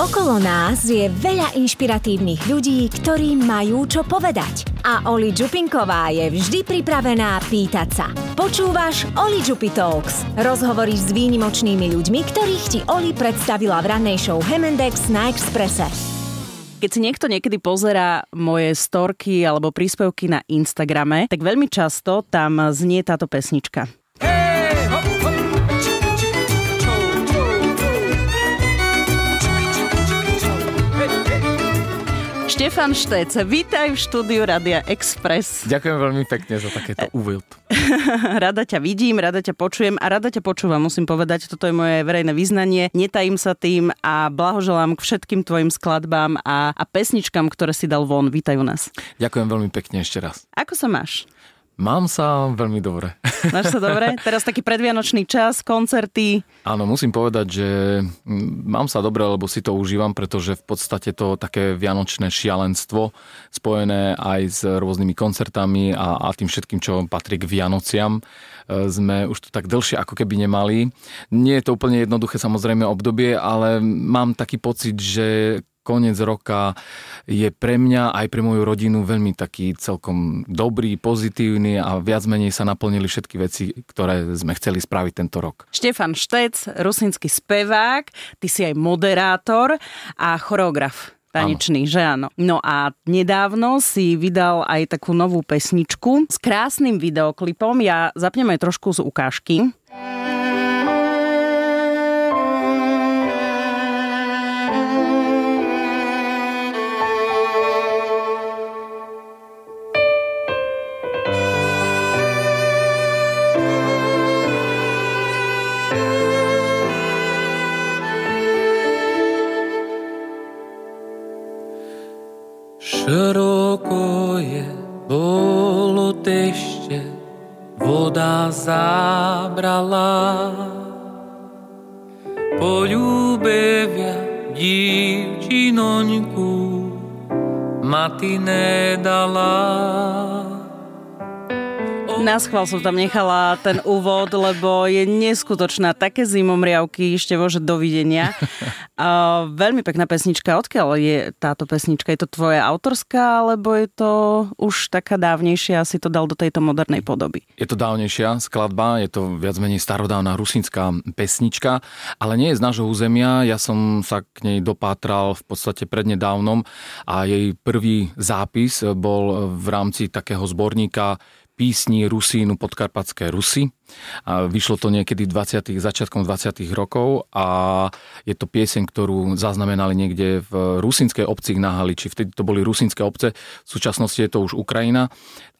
Okolo nás je veľa inšpiratívnych ľudí, ktorí majú čo povedať. A Oli Čupinková je vždy pripravená pýtať sa. Počúvaš Oli Čupi Talks. Rozhovory s výnimočnými ľuďmi, ktorých ti Oli predstavila v rannej show Hemendex na Exprese. Keď si niekto niekedy pozerá moje storky alebo príspevky na Instagrame, tak veľmi často tam znie táto pesnička. Štefan Štec, vítaj v štúdiu Radia Express. Ďakujem veľmi pekne za takéto úvod. rada ťa vidím, rada ťa počujem a rada ťa počúvam, musím povedať. Toto je moje verejné vyznanie. Netajím sa tým a blahoželám k všetkým tvojim skladbám a, a pesničkám, ktoré si dal von. Vítajú nás. Ďakujem veľmi pekne ešte raz. Ako sa máš? Mám sa veľmi dobre. Máš sa dobre? Teraz taký predvianočný čas, koncerty. Áno, musím povedať, že mm, mám sa dobre, lebo si to užívam, pretože v podstate to také vianočné šialenstvo spojené aj s rôznymi koncertami a, a tým všetkým, čo patrí k Vianociam, e, sme už to tak dlhšie ako keby nemali. Nie je to úplne jednoduché samozrejme obdobie, ale mám taký pocit, že koniec roka je pre mňa aj pre moju rodinu veľmi taký celkom dobrý, pozitívny a viac menej sa naplnili všetky veci, ktoré sme chceli spraviť tento rok. Štefan Štec, rusinský spevák, ty si aj moderátor a choreograf tanečný, áno. že áno. No a nedávno si vydal aj takú novú pesničku s krásnym videoklipom. Ja zapnem aj trošku z ukážky. Široko je bolo tešte, voda zabrala. Poľúbevia divčinoňku, mati nedala. Na schvál som tam nechala ten úvod, lebo je neskutočná. Také zimomriavky, ešte že dovidenia. A veľmi pekná pesnička. Odkiaľ je táto pesnička? Je to tvoja autorská, alebo je to už taká dávnejšia si to dal do tejto modernej podoby? Je to dávnejšia skladba, je to viac menej starodávna rusínska pesnička, ale nie je z nášho územia. Ja som sa k nej dopátral v podstate prednedávnom a jej prvý zápis bol v rámci takého zborníka písni Rusínu podkarpatské Rusy. A vyšlo to niekedy 20. začiatkom 20. rokov a je to pieseň, ktorú zaznamenali niekde v rusínskej obci na Haliči. Vtedy to boli rusínske obce, v súčasnosti je to už Ukrajina,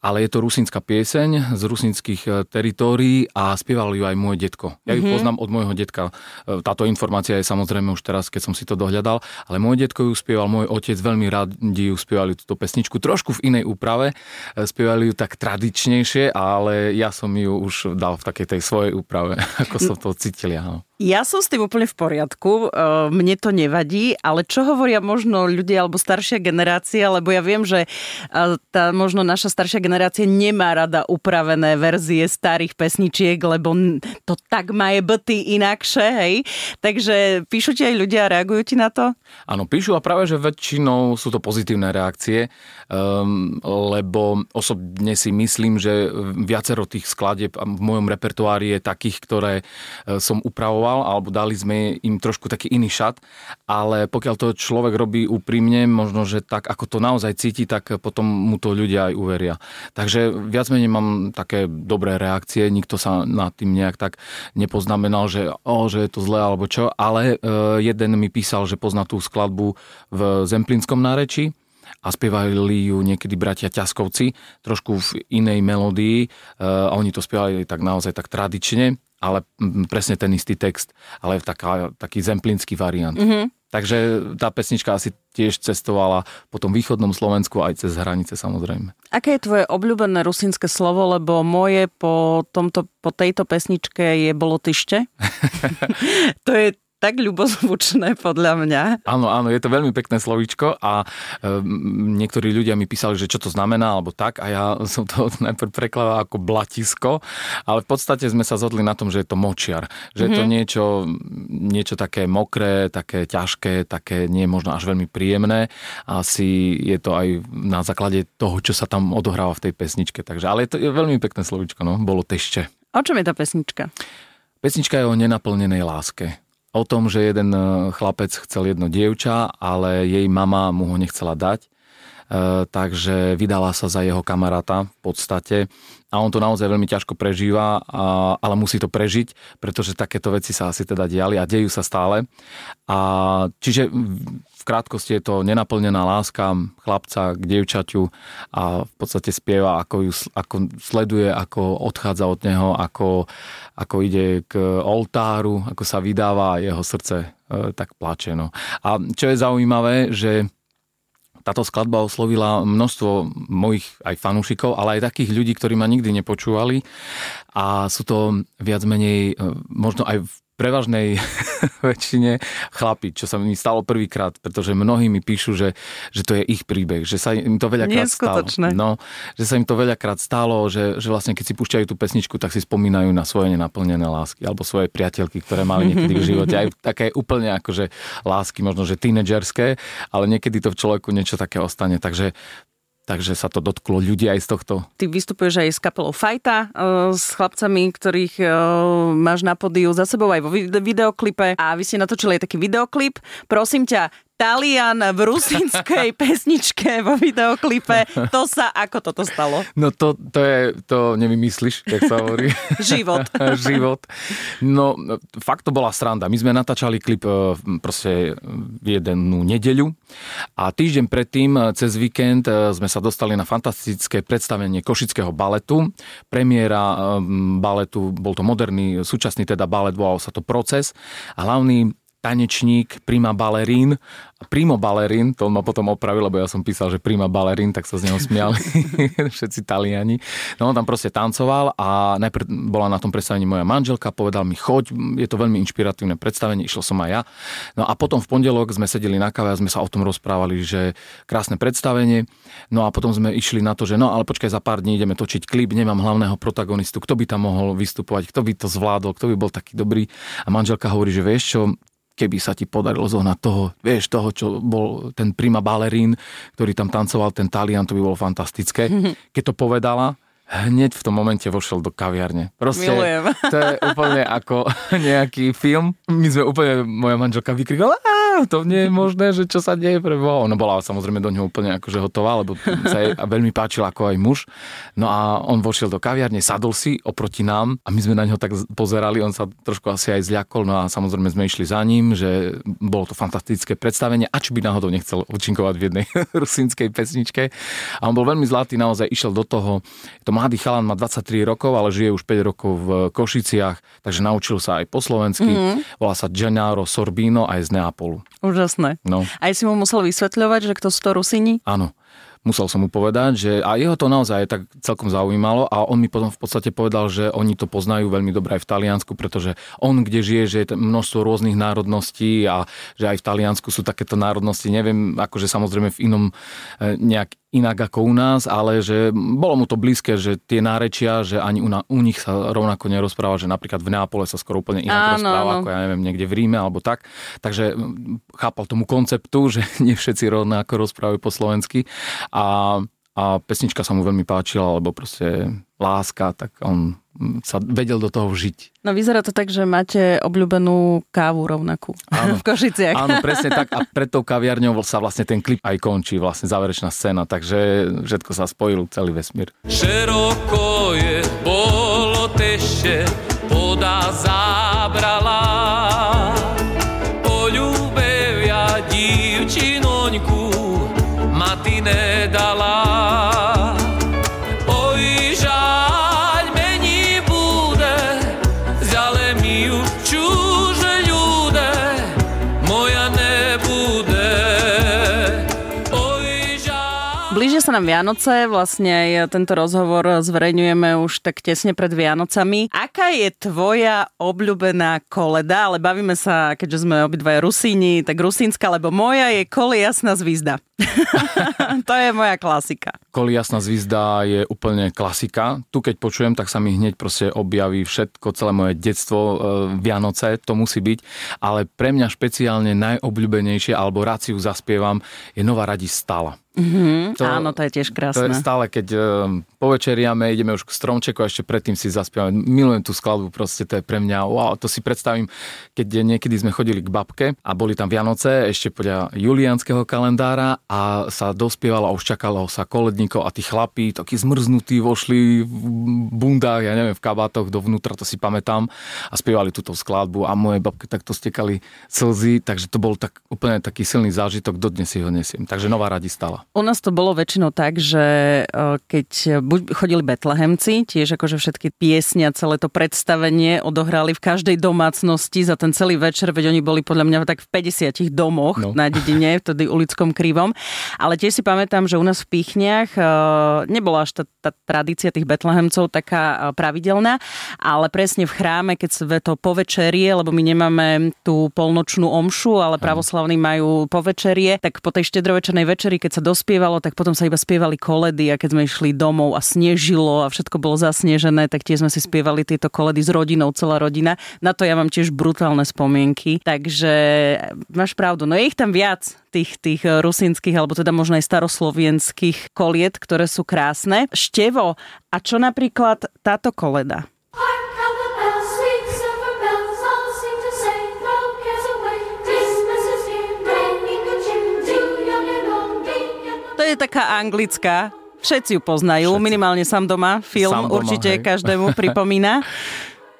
ale je to rusínska pieseň z rusínskych e, teritórií a spieval ju aj môj detko. Ja ju mm-hmm. poznám od môjho detka. E, táto informácia je samozrejme už teraz, keď som si to dohľadal, ale môj detko ju spieval, môj otec veľmi rád ju spievali túto pesničku, trošku v inej úprave, e, spievali ju tak tradičnejšie, ale ja som ju už dal v takej tej svojej úprave, ako som to cítil ja. Ja som s tým úplne v poriadku, e, mne to nevadí, ale čo hovoria možno ľudia alebo staršia generácia, lebo ja viem, že e, tá možno naša staršia generácia nemá rada upravené verzie starých pesničiek, lebo to tak má je byty inakšie, hej? Takže píšu ti aj ľudia a reagujú ti na to? Áno, píšu a práve, že väčšinou sú to pozitívne reakcie, um, lebo osobne si myslím, že viacero tých skladieb v mojom repertoári je takých, ktoré e, som upravoval alebo dali sme im trošku taký iný šat, ale pokiaľ to človek robí úprimne, možno, že tak, ako to naozaj cíti, tak potom mu to ľudia aj uveria. Takže viac menej mám také dobré reakcie, nikto sa nad tým nejak tak nepoznamenal, že, oh, že je to zlé alebo čo, ale uh, jeden mi písal, že pozná tú skladbu v Zemplínskom náreči, a spievali ju niekedy bratia Ťaskovci, trošku v inej melódii a oni to spievali tak naozaj tak tradične ale presne ten istý text, ale taká, taký zemplínsky variant. Mm-hmm. Takže tá pesnička asi tiež cestovala po tom východnom Slovensku aj cez hranice samozrejme. Aké je tvoje obľúbené rusínske slovo, lebo moje po, tomto, po tejto pesničke je bolo tyšte. to je tak ľubozvučné podľa mňa. Áno, áno, je to veľmi pekné slovíčko a um, niektorí ľudia mi písali, že čo to znamená, alebo tak a ja som to najprv prekladal ako blatisko, ale v podstate sme sa zhodli na tom, že je to močiar, že mm-hmm. je to mhm. niečo, niečo také mokré, také ťažké, také nie možno až veľmi príjemné. Asi je to aj na základe toho, čo sa tam odohráva v tej pesničke. Takže, ale je to je veľmi pekné slovíčko, no, bolo tešte. O čom je tá pesnička? Pesnička je o nenaplnenej láske o tom, že jeden e, chlapec chcel jedno dievča, ale jej mama mu ho nechcela dať. E, takže vydala sa za jeho kamaráta v podstate a on to naozaj veľmi ťažko prežíva, a, ale musí to prežiť, pretože takéto veci sa asi teda diali a dejú sa stále. A čiže v krátkosti je to nenaplnená láska chlapca k dievčaťu a v podstate spieva, ako ju ako sleduje, ako odchádza od neho, ako, ako ide k oltáru, ako sa vydáva a jeho srdce e, tak plače. No. A čo je zaujímavé, že táto skladba oslovila množstvo mojich aj fanúšikov, ale aj takých ľudí, ktorí ma nikdy nepočúvali. A sú to viac menej e, možno aj prevažnej väčšine chlapi, čo sa mi stalo prvýkrát, pretože mnohí mi píšu, že, že to je ich príbeh, že sa im to veľakrát stalo. No, že sa im to veľakrát stalo, že, že vlastne keď si púšťajú tú pesničku, tak si spomínajú na svoje nenaplnené lásky alebo svoje priateľky, ktoré mali niekedy v živote. Aj také úplne akože lásky, možno že tínedžerské, ale niekedy to v človeku niečo také ostane. Takže takže sa to dotklo ľudí aj z tohto. Ty vystupuješ aj s kapelou Fajta, e, s chlapcami, ktorých e, máš na podiu za sebou aj vo videoklipe a vy ste natočili aj taký videoklip. Prosím ťa, Talian v rusinskej pesničke vo videoklipe. To sa, ako toto stalo? No to, to je, to nevymyslíš, jak sa hovorí. Život. Život. No, fakt to bola sranda. My sme natáčali klip e, proste jednu nedeľu a týždeň predtým, e, cez víkend, e, sme sa dostali na fantastické predstavenie Košického baletu. Premiéra baletu, bol to moderný, súčasný teda balet, volal sa to Proces a hlavný tanečník, prima balerín. Primo balerín, to on ma potom opravil, lebo ja som písal, že prima balerín, tak sa z neho smiali všetci Taliani. No on tam proste tancoval a najprv bola na tom predstavení moja manželka, povedal mi, choď, je to veľmi inšpiratívne predstavenie, išiel som aj ja. No a potom v pondelok sme sedeli na kave a sme sa o tom rozprávali, že krásne predstavenie. No a potom sme išli na to, že no ale počkaj, za pár dní ideme točiť klip, nemám hlavného protagonistu, kto by tam mohol vystupovať, kto by to zvládol, kto by bol taký dobrý. A manželka hovorí, že vieš čo, keby sa ti podarilo zohnať toho, vieš, toho, čo bol ten prima balerín, ktorý tam tancoval, ten Talian, to by bolo fantastické. Keď to povedala, hneď v tom momente vošiel do kaviarne. Proste, Milujem. to je úplne ako nejaký film. My sme úplne, moja manželka to nie je možné, že čo sa deje pre Boha. Ona bola samozrejme do neho úplne akože hotová, lebo sa jej veľmi páčil ako aj muž. No a on vošiel do kaviarne, sadol si oproti nám a my sme na neho tak pozerali, on sa trošku asi aj zľakol, no a samozrejme sme išli za ním, že bolo to fantastické predstavenie a či by náhodou nechcel účinkovať v jednej rusínskej pesničke. A on bol veľmi zlatý, naozaj išiel do toho. To mladý chalan, má 23 rokov, ale žije už 5 rokov v Košiciach, takže naučil sa aj po slovensky. Mm-hmm. Volá sa Gennaro Sorbino a je z Neapolu. Úžasné. No. Aj si mu musel vysvetľovať, že kto sú to Rusini? Áno musel som mu povedať, že a jeho to naozaj tak celkom zaujímalo a on mi potom v podstate povedal, že oni to poznajú veľmi dobre aj v Taliansku, pretože on kde žije, že je množstvo rôznych národností a že aj v Taliansku sú takéto národnosti, neviem, akože samozrejme v inom e, nejak inak ako u nás, ale že bolo mu to blízke, že tie nárečia, že ani u, na, u nich sa rovnako nerozpráva, že napríklad v Neapole sa skoro úplne inak áno, rozpráva, áno. ako ja neviem, niekde v Ríme alebo tak. Takže chápal tomu konceptu, že nie všetci rovnako rozprávajú po slovensky a, a pesnička sa mu veľmi páčila, alebo proste láska, tak on sa vedel do toho vžiť. No vyzerá to tak, že máte obľúbenú kávu rovnakú áno, v Košiciach. Áno, presne tak a pred tou kaviarňou sa vlastne ten klip aj končí, vlastne záverečná scéna, takže všetko sa spojil, celý vesmír. Široko je bolo tešte, nám Vianoce, vlastne aj tento rozhovor zverejňujeme už tak tesne pred Vianocami. Aká je tvoja obľúbená koleda? Ale bavíme sa, keďže sme obidvaja Rusíni, tak rusínska, lebo moja je Koli jasná zvizda. to je moja klasika. Koli jasná zvizda je úplne klasika. Tu keď počujem, tak sa mi hneď proste objaví všetko, celé moje detstvo, e, Vianoce, to musí byť. Ale pre mňa špeciálne najobľúbenejšie, alebo rád si ju zaspievam, je Nová radi stala. Mm-hmm, to, áno, to je tiež krásne. To je stále, keď uh, povečeriame, ideme už k stromčeku a ešte predtým si zaspievame. Milujem tú skladbu, proste to je pre mňa, wow, to si predstavím, keď niekedy sme chodili k babke a boli tam Vianoce, ešte podľa julianského kalendára a sa dospievalo a už čakalo sa koledníkov a tí chlapí, takí zmrznutí, vošli v bundách, ja neviem, v kabátoch dovnútra, to si pamätám a spievali túto skladbu a moje babke takto stekali slzy, takže to bol tak, úplne taký silný zážitok, dodnes si ho nesiem. Takže nová radi stala. U nás to bolo väčšinou tak, že e, keď buď chodili betlehemci, tiež akože všetky piesne a celé to predstavenie odohrali v každej domácnosti za ten celý večer, veď oni boli podľa mňa tak v 50 domoch no. na dedine, vtedy ulickom krivom. Ale tiež si pamätám, že u nás v Píchniach e, nebola až tá, tá tradícia tých betlehemcov taká e, pravidelná, ale presne v chráme, keď sa to povečerie, lebo my nemáme tú polnočnú omšu, ale pravoslavní majú povečerie, tak po tej štedrovečernej večeri, keď sa dospievalo, tak potom sa iba spievali koledy a keď sme išli domov a snežilo a všetko bolo zasnežené, tak tiež sme si spievali tieto koledy s rodinou, celá rodina. Na to ja mám tiež brutálne spomienky. Takže máš pravdu, no je ich tam viac tých, tých rusínskych, alebo teda možno aj staroslovenských koliet, ktoré sú krásne. Števo, a čo napríklad táto koleda? je taká anglická. Všetci ju poznajú, Všetci. minimálne sám doma. Film sám doma, určite hej. každému pripomína.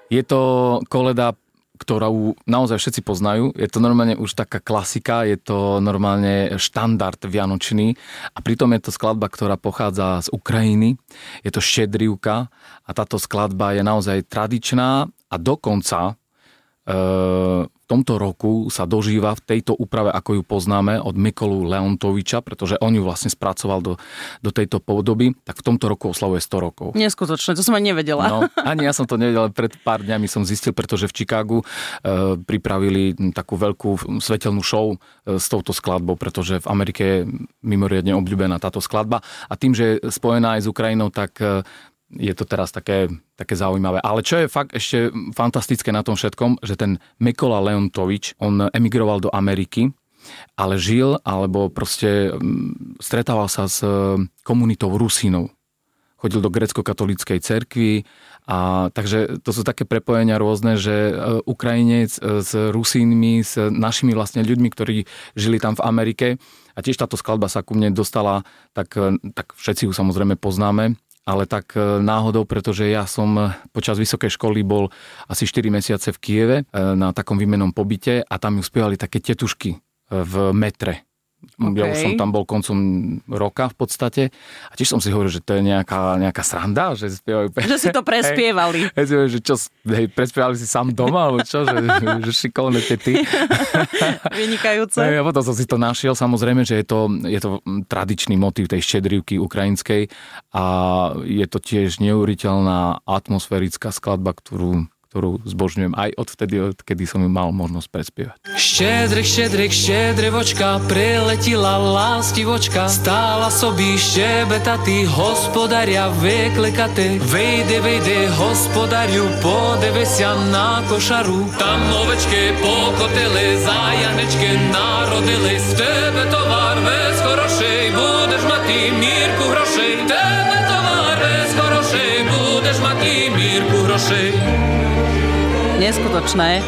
Je to koleda, ktorú naozaj všetci poznajú. Je to normálne už taká klasika, je to normálne štandard vianočný a pritom je to skladba, ktorá pochádza z Ukrajiny. Je to Štedrivka a táto skladba je naozaj tradičná a dokonca e, tomto roku sa dožíva v tejto úprave, ako ju poznáme, od Mikolu Leontoviča, pretože on ju vlastne spracoval do, do tejto podoby, tak v tomto roku oslavuje 100 rokov. Neskutočné, to som ani nevedela. No, ani ja som to nevedela, pred pár dňami som zistil, pretože v Chicagu e, pripravili takú veľkú svetelnú show e, s touto skladbou, pretože v Amerike je mimoriadne obľúbená táto skladba a tým, že je spojená aj s Ukrajinou, tak e, je to teraz také, také zaujímavé. Ale čo je fakt ešte fantastické na tom všetkom, že ten Mikola Leontovič, on emigroval do Ameriky, ale žil, alebo proste mm, stretával sa s komunitou Rusínov. Chodil do grecko-katolíckej cerkvy a takže to sú také prepojenia rôzne, že e, Ukrajinec e, s Rusínmi, s našimi vlastne ľuďmi, ktorí žili tam v Amerike a tiež táto skladba sa ku mne dostala, tak, e, tak všetci ju samozrejme poznáme ale tak e, náhodou, pretože ja som e, počas vysokej školy bol asi 4 mesiace v Kieve e, na takom výmenom pobyte a tam ju spievali také tetušky v metre. Okay. Ja už som tam bol koncom roka v podstate a tiež som si hovoril, že to je nejaká, nejaká sranda, že spievajú... Že si to prespievali. Hej, hej, že čo, hej, prespievali si sám doma, alebo čo, že, že šikovné tety. Vynikajúce. Hej, a potom som si to našiel, samozrejme, že je to, je to tradičný motív tej štedrivky ukrajinskej a je to tiež neuveriteľná atmosférická skladba, ktorú ktorú zbožňujem aj od vtedy, kedy som ju mal možnosť prespievať. Štedrik, štedrik, štedrivočka, preletila lástivočka, stála sobí štebetatý, hospodaria veklekate. Vejde, vejde, hospodariu, podevesia na košaru. Tam ovečke pokotele, zajanečke narodele, z tebe tovar bez horošej, budeš mať mírku hrošej. Tebe tovar bez horošej, budeš mať mírku hrošej neskutočné.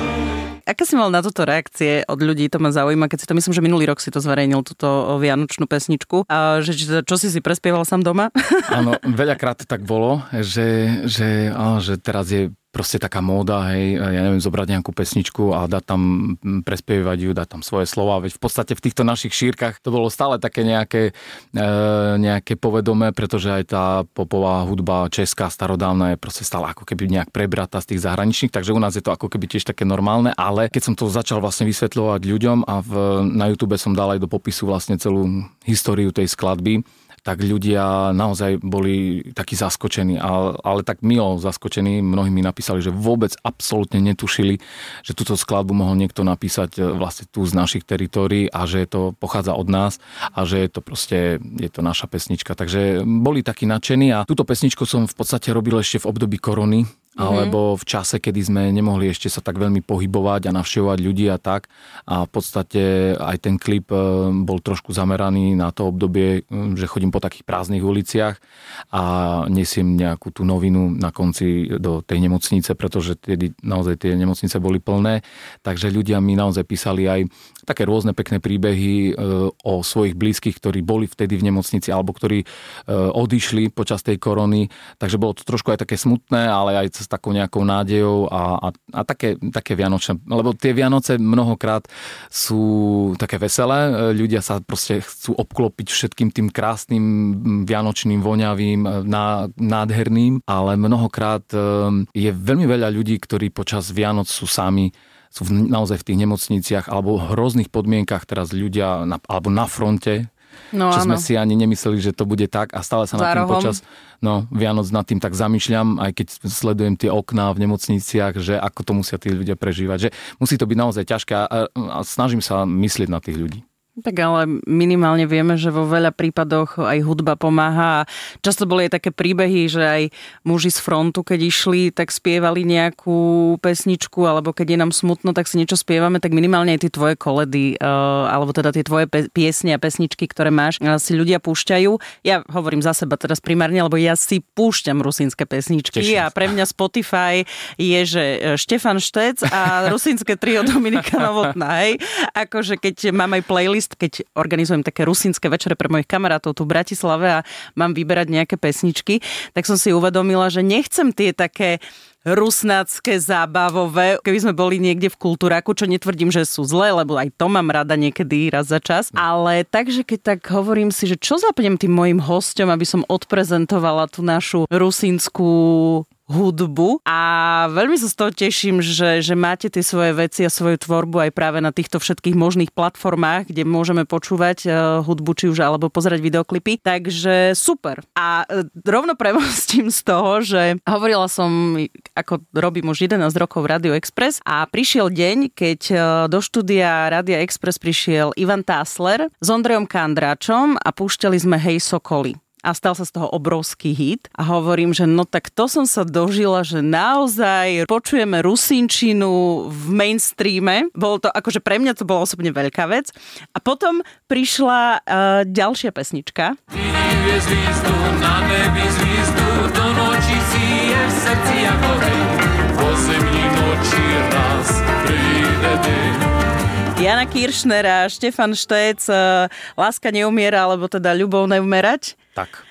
Aké si mal na toto reakcie od ľudí? To ma zaujíma, keď si to myslím, že minulý rok si to zverejnil, túto vianočnú pesničku. A že, čo si si prespieval sám doma? Áno, veľakrát tak bolo, že, že, á, že teraz je proste taká móda, hej, ja neviem, zobrať nejakú pesničku a dať tam, prespievať ju, dať tam svoje slova, veď v podstate v týchto našich šírkach to bolo stále také nejaké, e, nejaké povedomé, pretože aj tá popová hudba česká, starodávna je proste stále ako keby nejak prebratá z tých zahraničných, takže u nás je to ako keby tiež také normálne, ale keď som to začal vlastne vysvetľovať ľuďom a v, na YouTube som dal aj do popisu vlastne celú históriu tej skladby, tak ľudia naozaj boli takí zaskočení, ale, ale tak milo zaskočení. Mnohí mi napísali, že vôbec absolútne netušili, že túto skladbu mohol niekto napísať e, vlastne tu z našich teritórií a že to pochádza od nás a že je to proste, je to naša pesnička. Takže boli takí nadšení a túto pesničku som v podstate robil ešte v období korony. Alebo v čase, kedy sme nemohli ešte sa tak veľmi pohybovať a navštevovať ľudí a tak. A v podstate aj ten klip e, bol trošku zameraný na to obdobie, e, že chodím po takých prázdnych uliciach a nesiem nejakú tú novinu na konci do tej nemocnice, pretože tedy naozaj tie nemocnice boli plné. Takže ľudia mi naozaj písali aj také rôzne pekné príbehy e, o svojich blízkych, ktorí boli vtedy v nemocnici alebo ktorí odišli počas tej korony. Takže bolo to trošku aj také smutné, ale aj s takou nejakou nádejou a, a, a také, také vianočné. Lebo tie Vianoce mnohokrát sú také veselé. Ľudia sa proste chcú obklopiť všetkým tým krásnym vianočným, voňavým, ná, nádherným, ale mnohokrát ehm, je veľmi veľa ľudí, ktorí počas Vianoc sú sami sú naozaj v tých nemocniciach alebo v hrozných podmienkach teraz ľudia na, alebo na fronte, No, čo áno. sme si ani nemysleli, že to bude tak a stále sa na tým počas no, Vianoc nad tým tak zamýšľam, aj keď sledujem tie okná v nemocniciach, že ako to musia tí ľudia prežívať. Že musí to byť naozaj ťažké a, a snažím sa myslieť na tých ľudí. Tak ale minimálne vieme, že vo veľa prípadoch aj hudba pomáha často boli aj také príbehy, že aj muži z frontu, keď išli, tak spievali nejakú pesničku alebo keď je nám smutno, tak si niečo spievame, tak minimálne aj tie tvoje koledy eh, alebo teda tie tvoje piesne a pesničky, ktoré máš, eh, si ľudia púšťajú. Ja hovorím za seba teraz primárne, lebo ja si púšťam rusínske pesničky Teším a pre mňa Spotify je, že eh, Štefan Štec a rusínske trio Dominika Novotná. Hej? Akože keď mám aj playlist list, keď organizujem také rusínske večere pre mojich kamarátov tu v Bratislave a mám vyberať nejaké pesničky, tak som si uvedomila, že nechcem tie také rusnácké, zábavové. Keby sme boli niekde v kultúraku, čo netvrdím, že sú zlé, lebo aj to mám rada niekedy raz za čas. Ale takže keď tak hovorím si, že čo zapnem tým mojim hostom, aby som odprezentovala tú našu rusínskú hudbu a veľmi sa z toho teším, že, že máte tie svoje veci a svoju tvorbu aj práve na týchto všetkých možných platformách, kde môžeme počúvať uh, hudbu, či už alebo pozerať videoklipy. Takže super. A uh, rovno premostím z toho, že hovorila som, ako robím už 11 rokov v Radio Express a prišiel deň, keď uh, do štúdia Radia Express prišiel Ivan Tásler s Ondrejom Kandráčom a púšťali sme Hej Sokoli a stal sa z toho obrovský hit. A hovorím, že no tak to som sa dožila, že naozaj počujeme rusínčinu v mainstreame. Bolo to, akože pre mňa to bola osobne veľká vec. A potom prišla uh, ďalšia pesnička. na noči si je v srdci. Jana Kiršner a Štefan Štec, uh, Láska neumiera, alebo teda ľubov neumerať. Tak.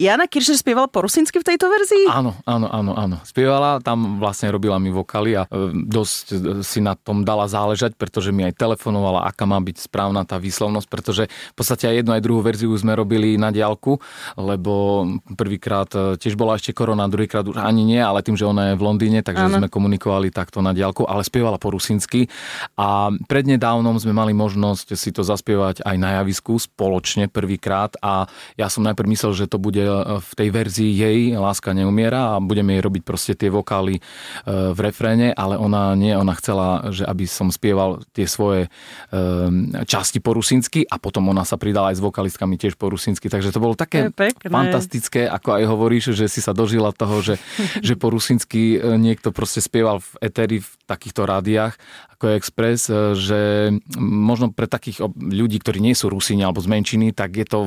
Jana Kiršner spievala po rusinsky v tejto verzii? Áno, áno, áno, áno. Spievala, tam vlastne robila mi vokály a e, dosť e, si na tom dala záležať, pretože mi aj telefonovala, aká má byť správna tá výslovnosť, pretože v podstate aj jednu aj druhú verziu sme robili na diálku, lebo prvýkrát e, tiež bola ešte korona, druhýkrát už ani nie, ale tým, že ona je v Londýne, takže áno. sme komunikovali takto na diálku, ale spievala po rusinsky a prednedávnom sme mali možnosť si to zaspievať aj na javisku spoločne prvýkrát a ja som najprv myslel, že to bude v tej verzii jej Láska neumiera a budeme jej robiť proste tie vokály e, v refréne, ale ona nie, ona chcela, že aby som spieval tie svoje e, časti po rusinsky a potom ona sa pridala aj s vokalistkami tiež po rusinsky, takže to bolo také fantastické, ako aj hovoríš, že si sa dožila toho, že, že po rusinsky e, niekto proste spieval v eteri v takýchto rádiách ako je Express, že možno pre takých ľudí, ktorí nie sú Rusíni alebo z menšiny, tak je to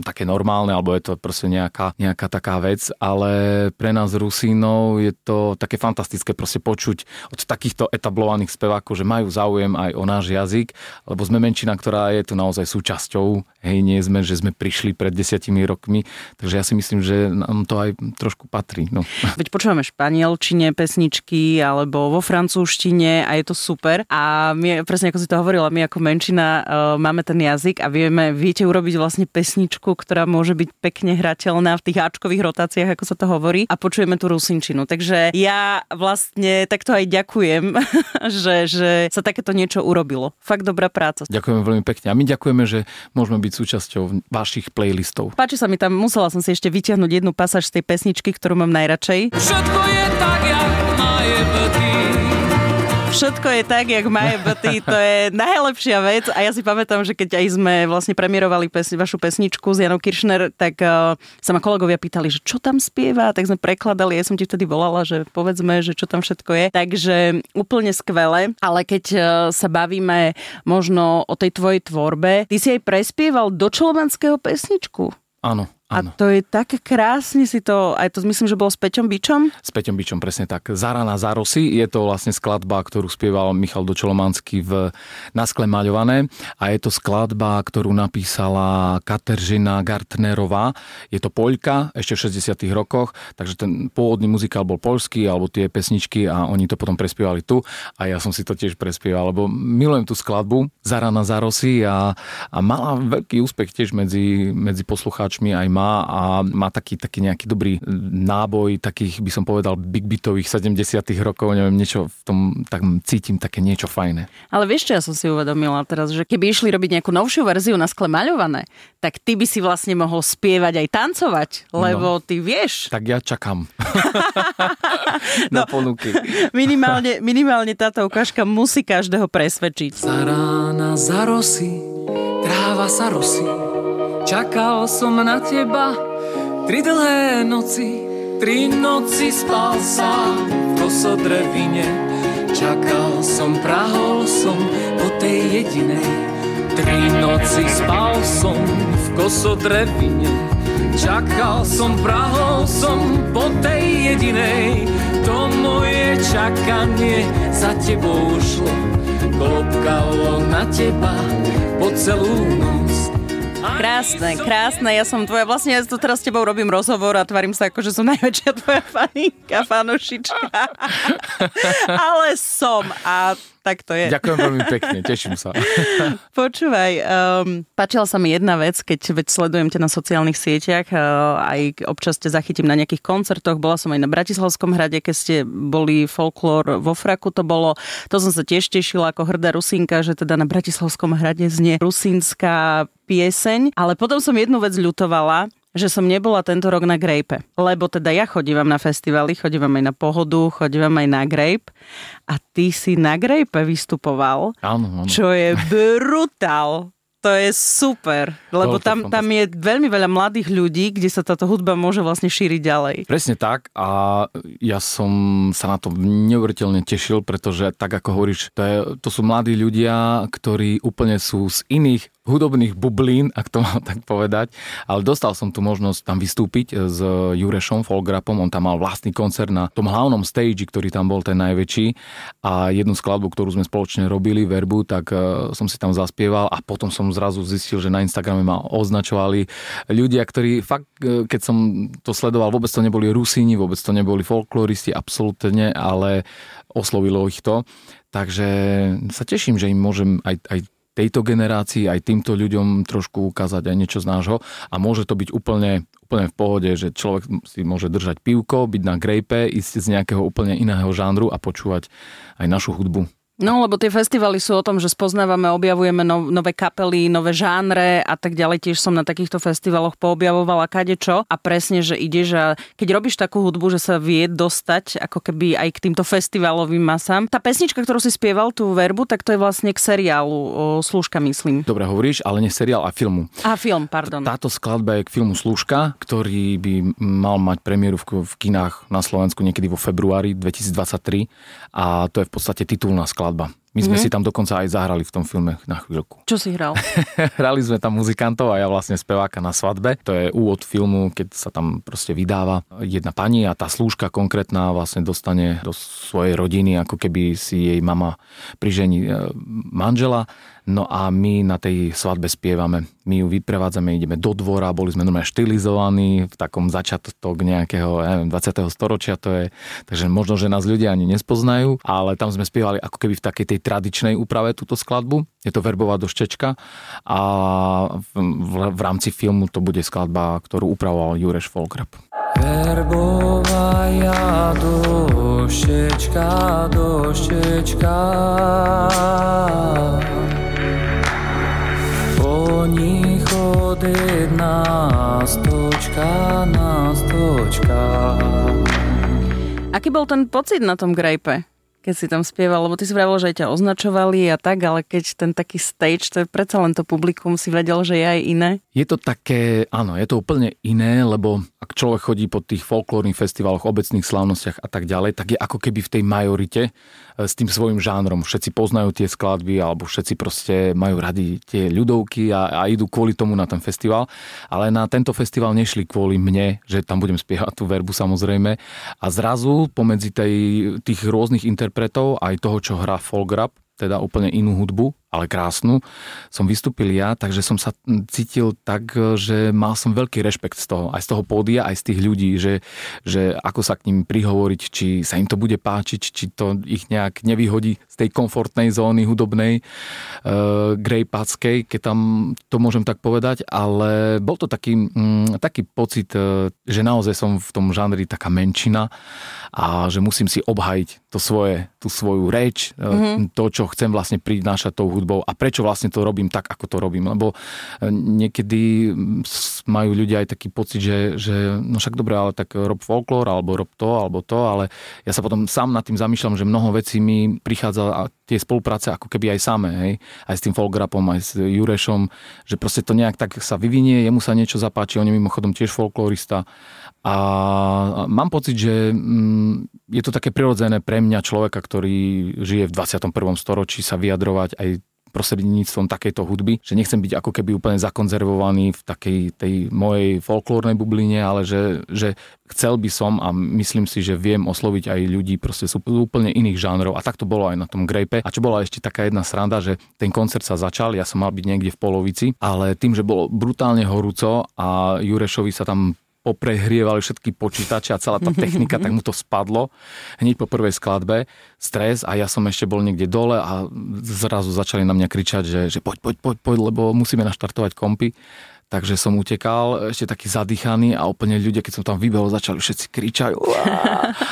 také normálne, alebo je to proste nejaká, nejaká taká vec, ale pre nás Rusínov je to také fantastické proste počuť od takýchto etablovaných spevákov, že majú záujem aj o náš jazyk, lebo sme menšina, ktorá je tu naozaj súčasťou, hej, nie sme, že sme prišli pred desiatimi rokmi, takže ja si myslím, že nám to aj trošku patrí. No. Veď počúvame španielčine pesničky alebo vo francúzštine a je to super a my, presne ako si to hovorila, my ako menšina uh, máme ten jazyk a vieme, viete urobiť vlastne pesničku, ktorá môže byť pekne hrateľná v tých háčkových rotáciách, ako sa to hovorí a počujeme tú rusinčinu. Takže ja vlastne takto aj ďakujem, že, že sa takéto niečo urobilo. Fakt dobrá práca. Ďakujeme veľmi pekne. A my ďakujeme, že môžeme byť byť súčasťou vašich playlistov. Páči sa mi tam, musela som si ešte vyťahnuť jednu pasáž z tej pesničky, ktorú mám najradšej. Všetko je tak, je Všetko je tak, jak maje boty, to je najlepšia vec a ja si pamätám, že keď aj sme vlastne premiérovali pesni, vašu pesničku s Janou Kiršner, tak uh, sa ma kolegovia pýtali, že čo tam spieva, tak sme prekladali, ja som ti vtedy volala, že povedzme, že čo tam všetko je. Takže úplne skvelé, ale keď uh, sa bavíme možno o tej tvojej tvorbe, ty si aj prespieval do Čolomanského pesničku. Áno, a to je tak krásne si to, aj to myslím, že bolo s Peťom Bičom? S Peťom Bičom, presne tak. Zarana Zarosy je to vlastne skladba, ktorú spieval Michal Dočolomanský v Naskle maľované a je to skladba, ktorú napísala Kateržina Gartnerová. Je to Poľka, ešte v 60 rokoch, takže ten pôvodný muzikál bol poľský, alebo tie pesničky a oni to potom prespievali tu a ja som si to tiež prespieval, lebo milujem tú skladbu Zarana Zarosy a, a mala veľký úspech tiež medzi, medzi poslucháčmi aj má a má taký, taký nejaký dobrý náboj takých, by som povedal, big bitových 70 rokov, neviem, niečo v tom, tak cítim také niečo fajné. Ale vieš, čo ja som si uvedomila teraz, že keby išli robiť nejakú novšiu verziu na skle maľované, tak ty by si vlastne mohol spievať aj tancovať, lebo no, ty vieš. Tak ja čakám na no, ponuky. Minimálne, minimálne táto ukážka musí každého presvedčiť. Za rána, za rosy, tráva sa rosy, Čakal som na teba tri dlhé noci, tri noci spal sa v kosodrevine. Čakal som, prahol som po tej jedinej. Tri noci spal som v kosodrevine. Čakal som, prahol som po tej jedinej. To moje čakanie za tebou šlo. Klopkalo na teba po celú noc Krásne, krásne. Ja som tvoja, vlastne ja tu teraz s tebou robím rozhovor a tvarím sa ako, že som najväčšia tvoja faninka, fanušička. Ale som a tak to je. Ďakujem veľmi pekne, teším sa. Počúvaj, um, páčila sa mi jedna vec, keď veď sledujem ťa na sociálnych sieťach, uh, aj občas ťa zachytím na nejakých koncertoch, bola som aj na Bratislavskom hrade, keď ste boli folklór vo fraku, to bolo, to som sa tiež tešila ako hrdá Rusinka, že teda na Bratislavskom hrade znie rusínska pieseň, ale potom som jednu vec ľutovala, že som nebola tento rok na Grape. Lebo teda ja chodívam na festivaly, chodívam aj na Pohodu, chodívam aj na Grape a ty si na Grape vystupoval, áno, áno. čo je brutál. To je super, lebo tam, tam je veľmi veľa mladých ľudí, kde sa táto hudba môže vlastne šíriť ďalej. Presne tak a ja som sa na to neuveriteľne tešil, pretože tak ako hovoríš, to, je, to sú mladí ľudia, ktorí úplne sú z iných hudobných bublín, ak to mám tak povedať, ale dostal som tu možnosť tam vystúpiť s Jurešom Folgrapom, on tam mal vlastný koncert na tom hlavnom stage, ktorý tam bol ten najväčší. A jednu skladbu, ktorú sme spoločne robili, verbu, tak e, som si tam zaspieval a potom som zrazu zistil, že na Instagrame ma označovali ľudia, ktorí fakt, e, keď som to sledoval, vôbec to neboli Rusíni, vôbec to neboli folkloristi, absolútne, ale oslovilo ich to. Takže sa teším, že im môžem aj, aj tejto generácii, aj týmto ľuďom trošku ukázať aj niečo z nášho a môže to byť úplne, úplne v pohode, že človek si môže držať pivko, byť na grejpe, ísť z nejakého úplne iného žánru a počúvať aj našu hudbu. No, lebo tie festivaly sú o tom, že spoznávame, objavujeme no, nové kapely, nové žánre a tak ďalej. Tiež som na takýchto festivaloch poobjavovala kadečo a presne, že ideš a keď robíš takú hudbu, že sa vie dostať ako keby aj k týmto festivalovým masám. Tá pesnička, ktorú si spieval, tú verbu, tak to je vlastne k seriálu o Služka, myslím. Dobre hovoríš, ale nie seriál a filmu. A film, pardon. Táto skladba je k filmu Služka, ktorý by mal mať premiéru v, v kinách na Slovensku niekedy vo februári 2023 a to je v podstate titulná skladba skladba. My sme mm-hmm. si tam dokonca aj zahrali v tom filme na chvíľku. Čo si hral? Hrali sme tam muzikantov a ja vlastne speváka na svadbe. To je úvod filmu, keď sa tam proste vydáva jedna pani a tá slúžka konkrétna vlastne dostane do svojej rodiny, ako keby si jej mama prižení e, manžela No a my na tej svadbe spievame. My ju vyprevádzame, ideme do dvora, boli sme normálne štilizovaní v takom začiatok nejakého neviem, 20. storočia to je. Takže možno, že nás ľudia ani nespoznajú, ale tam sme spievali ako keby v takej tej tradičnej úprave túto skladbu. Je to verbová doštečka a v, v, v rámci filmu to bude skladba, ktorú upravoval Jureš Folkrap. Verbová ja doštečka, doštečka jedna stočka na stočka. Aký bol ten pocit na tom grejpe? keď si tam spieval, lebo ty si vravil, že ťa označovali a tak, ale keď ten taký stage, to je predsa len to publikum, si vedel, že je aj iné? Je to také, áno, je to úplne iné, lebo ak človek chodí po tých folklórnych festivaloch, obecných slávnostiach a tak ďalej, tak je ako keby v tej majorite E, s tým svojim žánrom. Všetci poznajú tie skladby alebo všetci proste majú radi tie ľudovky a, a idú kvôli tomu na ten festival. Ale na tento festival nešli kvôli mne, že tam budem spievať tú verbu samozrejme. A zrazu pomedzi tej, tých rôznych interpretov aj toho, čo hrá folk rap, teda úplne inú hudbu, ale krásnu, som vystúpil ja, takže som sa cítil tak, že mal som veľký rešpekt z toho, aj z toho pódia, aj z tých ľudí, že, že ako sa k ním prihovoriť, či sa im to bude páčiť, či to ich nejak nevyhodí z tej komfortnej zóny hudobnej, uh, grejpackej, keď tam to môžem tak povedať, ale bol to taký, um, taký pocit, uh, že naozaj som v tom žánri taká menšina a že musím si obhajiť to svoje, tú svoju reč, mm-hmm. to, čo chcem vlastne prinášať tou hudbou a prečo vlastne to robím tak, ako to robím. Lebo e, niekedy majú ľudia aj taký pocit, že, že no však dobre, ale tak rob folklór, alebo rob to, alebo to, ale ja sa potom sám nad tým zamýšľam, že mnoho vecí mi prichádza a tie spolupráce ako keby aj samé, hej, aj s tým folkrapom, aj s Jurešom, že proste to nejak tak sa vyvinie, jemu sa niečo zapáči, on je mimochodom tiež folklorista a mám pocit, že mm, je to také prirodzené pre mňa človeka, ktorý žije v 21. storočí sa vyjadrovať aj prostredníctvom takejto hudby, že nechcem byť ako keby úplne zakonzervovaný v takej tej mojej folklórnej bubline, ale že, že chcel by som a myslím si, že viem osloviť aj ľudí proste sú úplne iných žánrov a tak to bolo aj na tom Grape. A čo bola ešte taká jedna sranda, že ten koncert sa začal, ja som mal byť niekde v polovici, ale tým, že bolo brutálne horúco a Jurešovi sa tam poprehrievali všetky počítače a celá tá technika, tak mu to spadlo hneď po prvej skladbe. Stres a ja som ešte bol niekde dole a zrazu začali na mňa kričať, že, že poď, poď, poď, poď, lebo musíme naštartovať kompy. Takže som utekal, ešte taký zadýchaný a úplne ľudia, keď som tam vybehol, začali všetci kričať.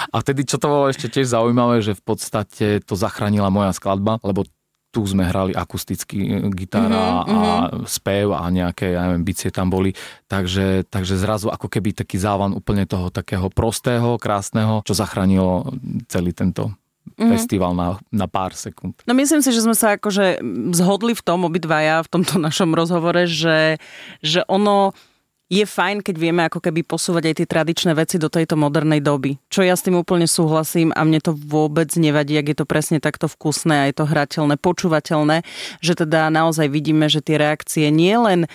A vtedy, čo to bolo ešte tiež zaujímavé, že v podstate to zachránila moja skladba, lebo tu sme hrali akustický e, gitara mm-hmm, a mhm. spev a nejaké, ja neviem, bicie tam boli. Takže, takže zrazu ako keby taký závan úplne toho takého prostého, krásneho, čo zachránilo celý tento mm-hmm. festival na, na pár sekúnd. No myslím si, že sme sa akože zhodli v tom obidvaja v tomto našom rozhovore, že, že ono je fajn, keď vieme ako keby posúvať aj tie tradičné veci do tejto modernej doby. Čo ja s tým úplne súhlasím a mne to vôbec nevadí, ak je to presne takto vkusné a je to hrateľné, počúvateľné, že teda naozaj vidíme, že tie reakcie nie len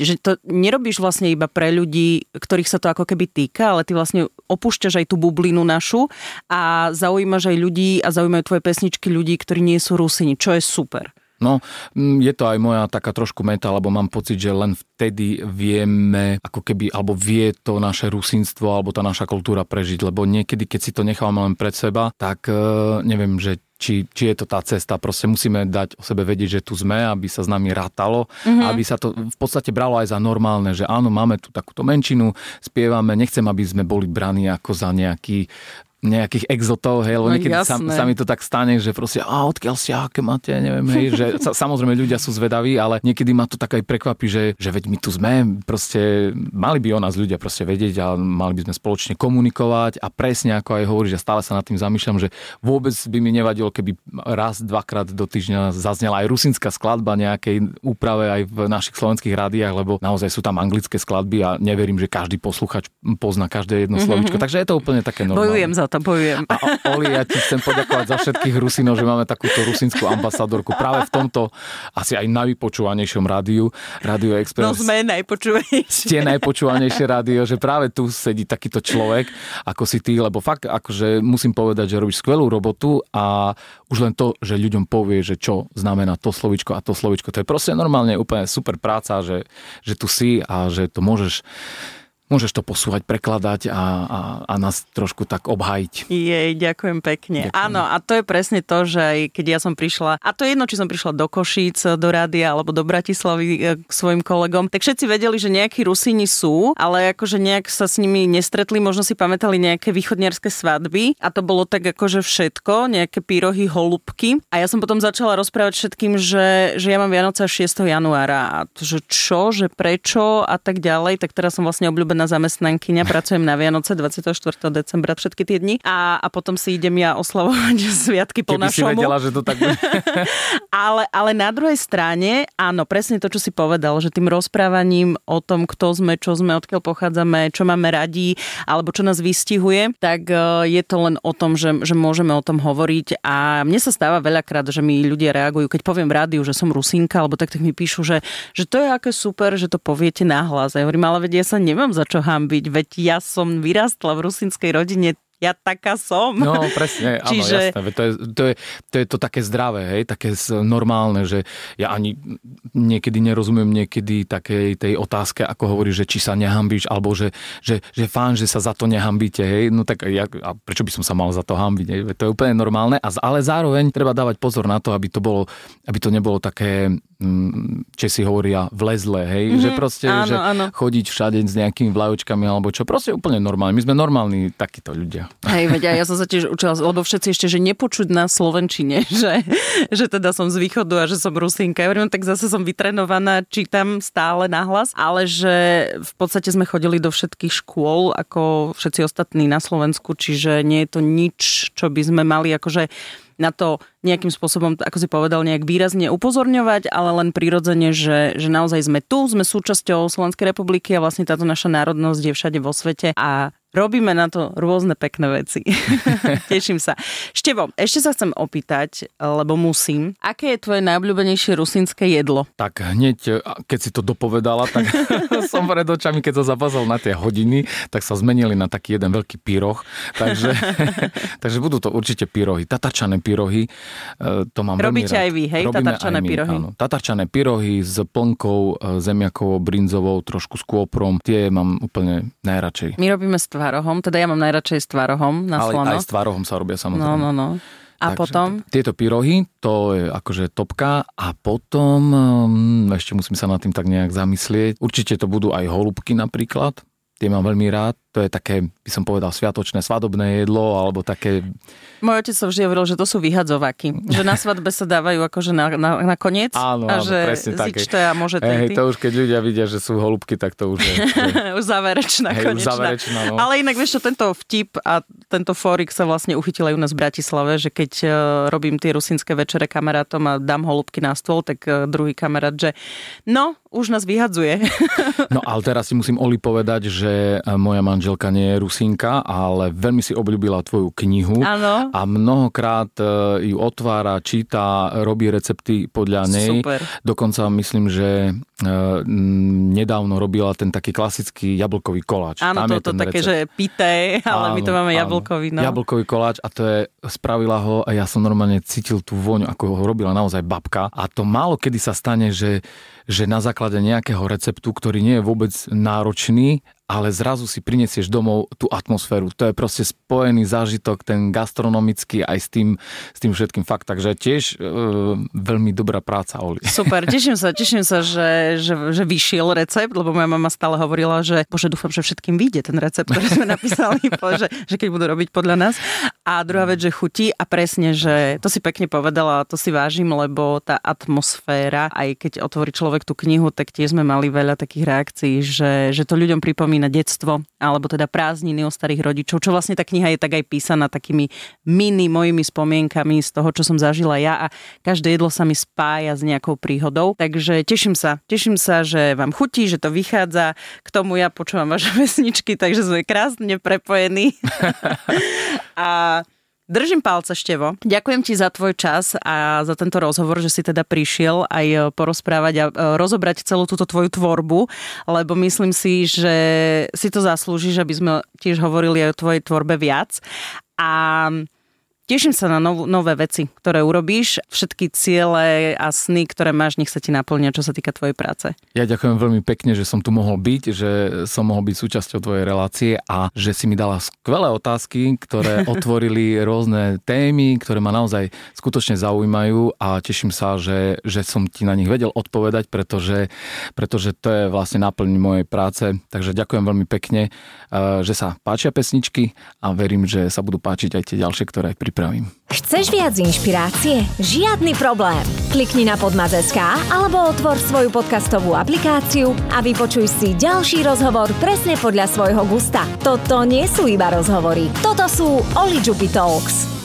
že to nerobíš vlastne iba pre ľudí, ktorých sa to ako keby týka, ale ty vlastne opúšťaš aj tú bublinu našu a zaujímaš aj ľudí a zaujímajú tvoje pesničky ľudí, ktorí nie sú Rusini, čo je super. No, mm, je to aj moja taká trošku meta, lebo mám pocit, že len vtedy vieme, ako keby, alebo vie to naše rusinstvo, alebo tá naša kultúra prežiť, lebo niekedy, keď si to nechávame len pred seba, tak e, neviem, že či, či je to tá cesta. Proste musíme dať o sebe vedieť, že tu sme, aby sa s nami rátalo, mm-hmm. aby sa to v podstate bralo aj za normálne, že áno, máme tu takúto menšinu, spievame, nechcem, aby sme boli braní ako za nejaký nejakých exotov, hej, lebo no, niekedy sa, sa mi to tak stane, že proste, a odkiaľ ste, aké máte, neviem, hej, že sa, samozrejme ľudia sú zvedaví, ale niekedy ma to tak aj prekvapí, že, že veď my tu sme, proste mali by o nás ľudia proste vedieť a mali by sme spoločne komunikovať a presne ako aj hovorí, že stále sa nad tým zamýšľam, že vôbec by mi nevadilo, keby raz, dvakrát do týždňa zaznela aj rusinská skladba nejakej úprave aj v našich slovenských rádiách, lebo naozaj sú tam anglické skladby a neverím, že každý posluchač pozná každé jedno mm-hmm. slovičko. Takže je to úplne také normálne. Bojujem za to bojujem. A Oli, ja ti chcem poďakovať za všetkých Rusinov, že máme takúto rusinskú ambasadorku práve v tomto asi aj najvypočúvanejšom rádiu, Radio Express. No sme najpočúvanejšie. Ste najpočúvanejšie rádio, že práve tu sedí takýto človek, ako si ty, lebo fakt akože musím povedať, že robíš skvelú robotu a už len to, že ľuďom povie, že čo znamená to slovičko a to slovičko, to je proste normálne úplne super práca, že, že tu si a že to môžeš môžeš to posúvať, prekladať a, a, a nás trošku tak obhajiť. Jej, ďakujem pekne. Ďakujem. Áno, a to je presne to, že aj keď ja som prišla, a to je jedno, či som prišla do Košíc, do rádia alebo do Bratislavy e, k svojim kolegom, tak všetci vedeli, že nejakí Rusíni sú, ale akože nejak sa s nimi nestretli, možno si pamätali nejaké východniarské svadby a to bolo tak akože všetko, nejaké pírohy, holubky. A ja som potom začala rozprávať všetkým, že, že ja mám Vianoce 6. januára a že čo, že prečo a tak ďalej, tak teraz som vlastne obľúbená zamestnankyňa, pracujem na Vianoce 24. decembra všetky tie dni a, a potom si idem ja oslavovať sviatky po Keby našomu. si vedela, že to tak bude. ale, ale na druhej strane, áno, presne to, čo si povedal, že tým rozprávaním o tom, kto sme, čo sme, odkiaľ pochádzame, čo máme radi, alebo čo nás vystihuje, tak e, je to len o tom, že, že môžeme o tom hovoriť a mne sa stáva veľakrát, že mi ľudia reagujú, keď poviem v rádiu, že som Rusinka, alebo tak, tak mi píšu, že, že to je aké super, že to poviete nahlas. Ja hovorím, ale veď ja sa nemám za čo hambiť, veď ja som vyrastla v rusinskej rodine, ja taká som. No presne, áno, Čiže... jasné. To je, to, je, to je to také zdravé, hej, také normálne, že ja ani niekedy nerozumiem niekedy takej tej otázke, ako hovorí, že či sa nehambíš, alebo že, že, že fán, že sa za to nehambíte, hej, no tak ja, a prečo by som sa mal za to hambiť, hej, to je úplne normálne, a, ale zároveň treba dávať pozor na to, aby to bolo, aby to nebolo také Česi hovoria vlezle, hej, mm-hmm, že proste, áno, že áno. chodiť všade s nejakými vlajočkami alebo čo, proste úplne normálne. My sme normálni takíto ľudia. Hej, veď ja som sa tiež učila, lebo všetci ešte, že nepočuť na Slovenčine, že, že teda som z východu a že som Rusinka. Ja hovorím, no tak zase som vytrenovaná, čítam stále nahlas, ale že v podstate sme chodili do všetkých škôl, ako všetci ostatní na Slovensku, čiže nie je to nič, čo by sme mali akože na to nejakým spôsobom, ako si povedal, nejak výrazne upozorňovať, ale len prirodzene, že, že naozaj sme tu, sme súčasťou Slovenskej republiky a vlastne táto naša národnosť je všade vo svete a Robíme na to rôzne pekné veci. Teším sa. Števo, ešte sa chcem opýtať, lebo musím. Aké je tvoje najobľúbenejšie rusínske jedlo? Tak hneď, keď si to dopovedala, tak som pred očami, keď som zapazal na tie hodiny, tak sa zmenili na taký jeden veľký pyroh. Takže, takže budú to určite pyrohy. Tatarčané pyrohy. E, To mám Robíte aj vy, hej? Robíme Tatarčané my, pyrohy. Áno. Tatarčané pyrohy s plnkou, e, zemiakovou, brinzovou, trošku s kôprom. Tie mám úplne najradšej. My robíme s tvarohom, teda ja mám najradšej s tvarohom na Ale slono. aj s tvárohom sa robia samozrejme. No, no, no. A Takže potom? Tieto pyrohy, to je akože topka a potom, um, ešte musím sa nad tým tak nejak zamyslieť, určite to budú aj holubky napríklad, tie mám veľmi rád, to je také, by som povedal, sviatočné, svadobné jedlo, alebo také, Môj otec sa vždy hovoril, že to sú vyhadzovaky. Že na svadbe sa dávajú akože na, na, na koniec. Áno, a áno, že presne zičte a môže hej, ty. to už keď ľudia vidia, že sú holubky, tak to už je, už záverečná, už konečná. záverečná, no. Ale inak vieš čo, tento vtip a tento fórik sa vlastne uchytil aj u nás v Bratislave, že keď e, robím tie rusínske večere kamarátom a dám holubky na stôl, tak e, druhý kamarát, že no, už nás vyhadzuje. No ale teraz si musím Oli povedať, že e, moja manželka nie je Rusínka, ale veľmi si obľúbila tvoju knihu. Áno. A mnohokrát e, ju otvára, číta, robí recepty podľa nej. Super. Dokonca myslím, že e, nedávno robila ten taký klasický jablkový koláč. Áno, Tam je toto ten také, recept. že pité, ale my to Áno, máme áno. jablkový. No. Jablkový koláč a to je, spravila ho a ja som normálne cítil tú voňu, ako ho robila naozaj babka. A to málo kedy sa stane, že, že na základe nejakého receptu, ktorý nie je vôbec náročný, ale zrazu si prinesieš domov tú atmosféru. To je proste spojený zážitok, ten gastronomický aj s tým, s tým všetkým fakt. Takže tiež e, veľmi dobrá práca, Oli. Super, teším sa, teším sa, že, že, že vyšiel recept, lebo moja mama stále hovorila, že bože, dúfam, že všetkým vyjde ten recept, ktorý sme napísali, že, že keď budú robiť podľa nás. A druhá vec, že chutí a presne, že to si pekne povedala, to si vážim, lebo tá atmosféra, aj keď otvorí človek tú knihu, tak tiež sme mali veľa takých reakcií, že, že to ľuďom pripomína detstvo, alebo teda prázdniny u starých rodičov, čo vlastne tá kniha je tak aj písaná takými mini mojimi spomienkami z toho, čo som zažila ja a každé jedlo sa mi spája s nejakou príhodou. Takže teším sa, teším sa, že vám chutí, že to vychádza. K tomu ja počúvam vaše vesničky, takže sme krásne prepojení. a Držím palce, Števo. Ďakujem ti za tvoj čas a za tento rozhovor, že si teda prišiel aj porozprávať a e, rozobrať celú túto tvoju tvorbu, lebo myslím si, že si to zaslúžiš, aby sme tiež hovorili aj o tvojej tvorbe viac. A Teším sa na nov, nové veci, ktoré urobíš, všetky ciele a sny, ktoré máš, nech sa ti naplnia, čo sa týka tvojej práce. Ja ďakujem veľmi pekne, že som tu mohol byť, že som mohol byť súčasťou tvojej relácie a že si mi dala skvelé otázky, ktoré otvorili rôzne témy, ktoré ma naozaj skutočne zaujímajú a teším sa, že, že som ti na nich vedel odpovedať, pretože, pretože to je vlastne náplň mojej práce. Takže ďakujem veľmi pekne, eh, že sa páčia pesničky a verím, že sa budú páčiť aj tie ďalšie, ktoré pripravujem pripravím. Chceš viac inšpirácie? Žiadny problém. Klikni na podmaz.sk alebo otvor svoju podcastovú aplikáciu a vypočuj si ďalší rozhovor presne podľa svojho gusta. Toto nie sú iba rozhovory, toto sú Oli Talks.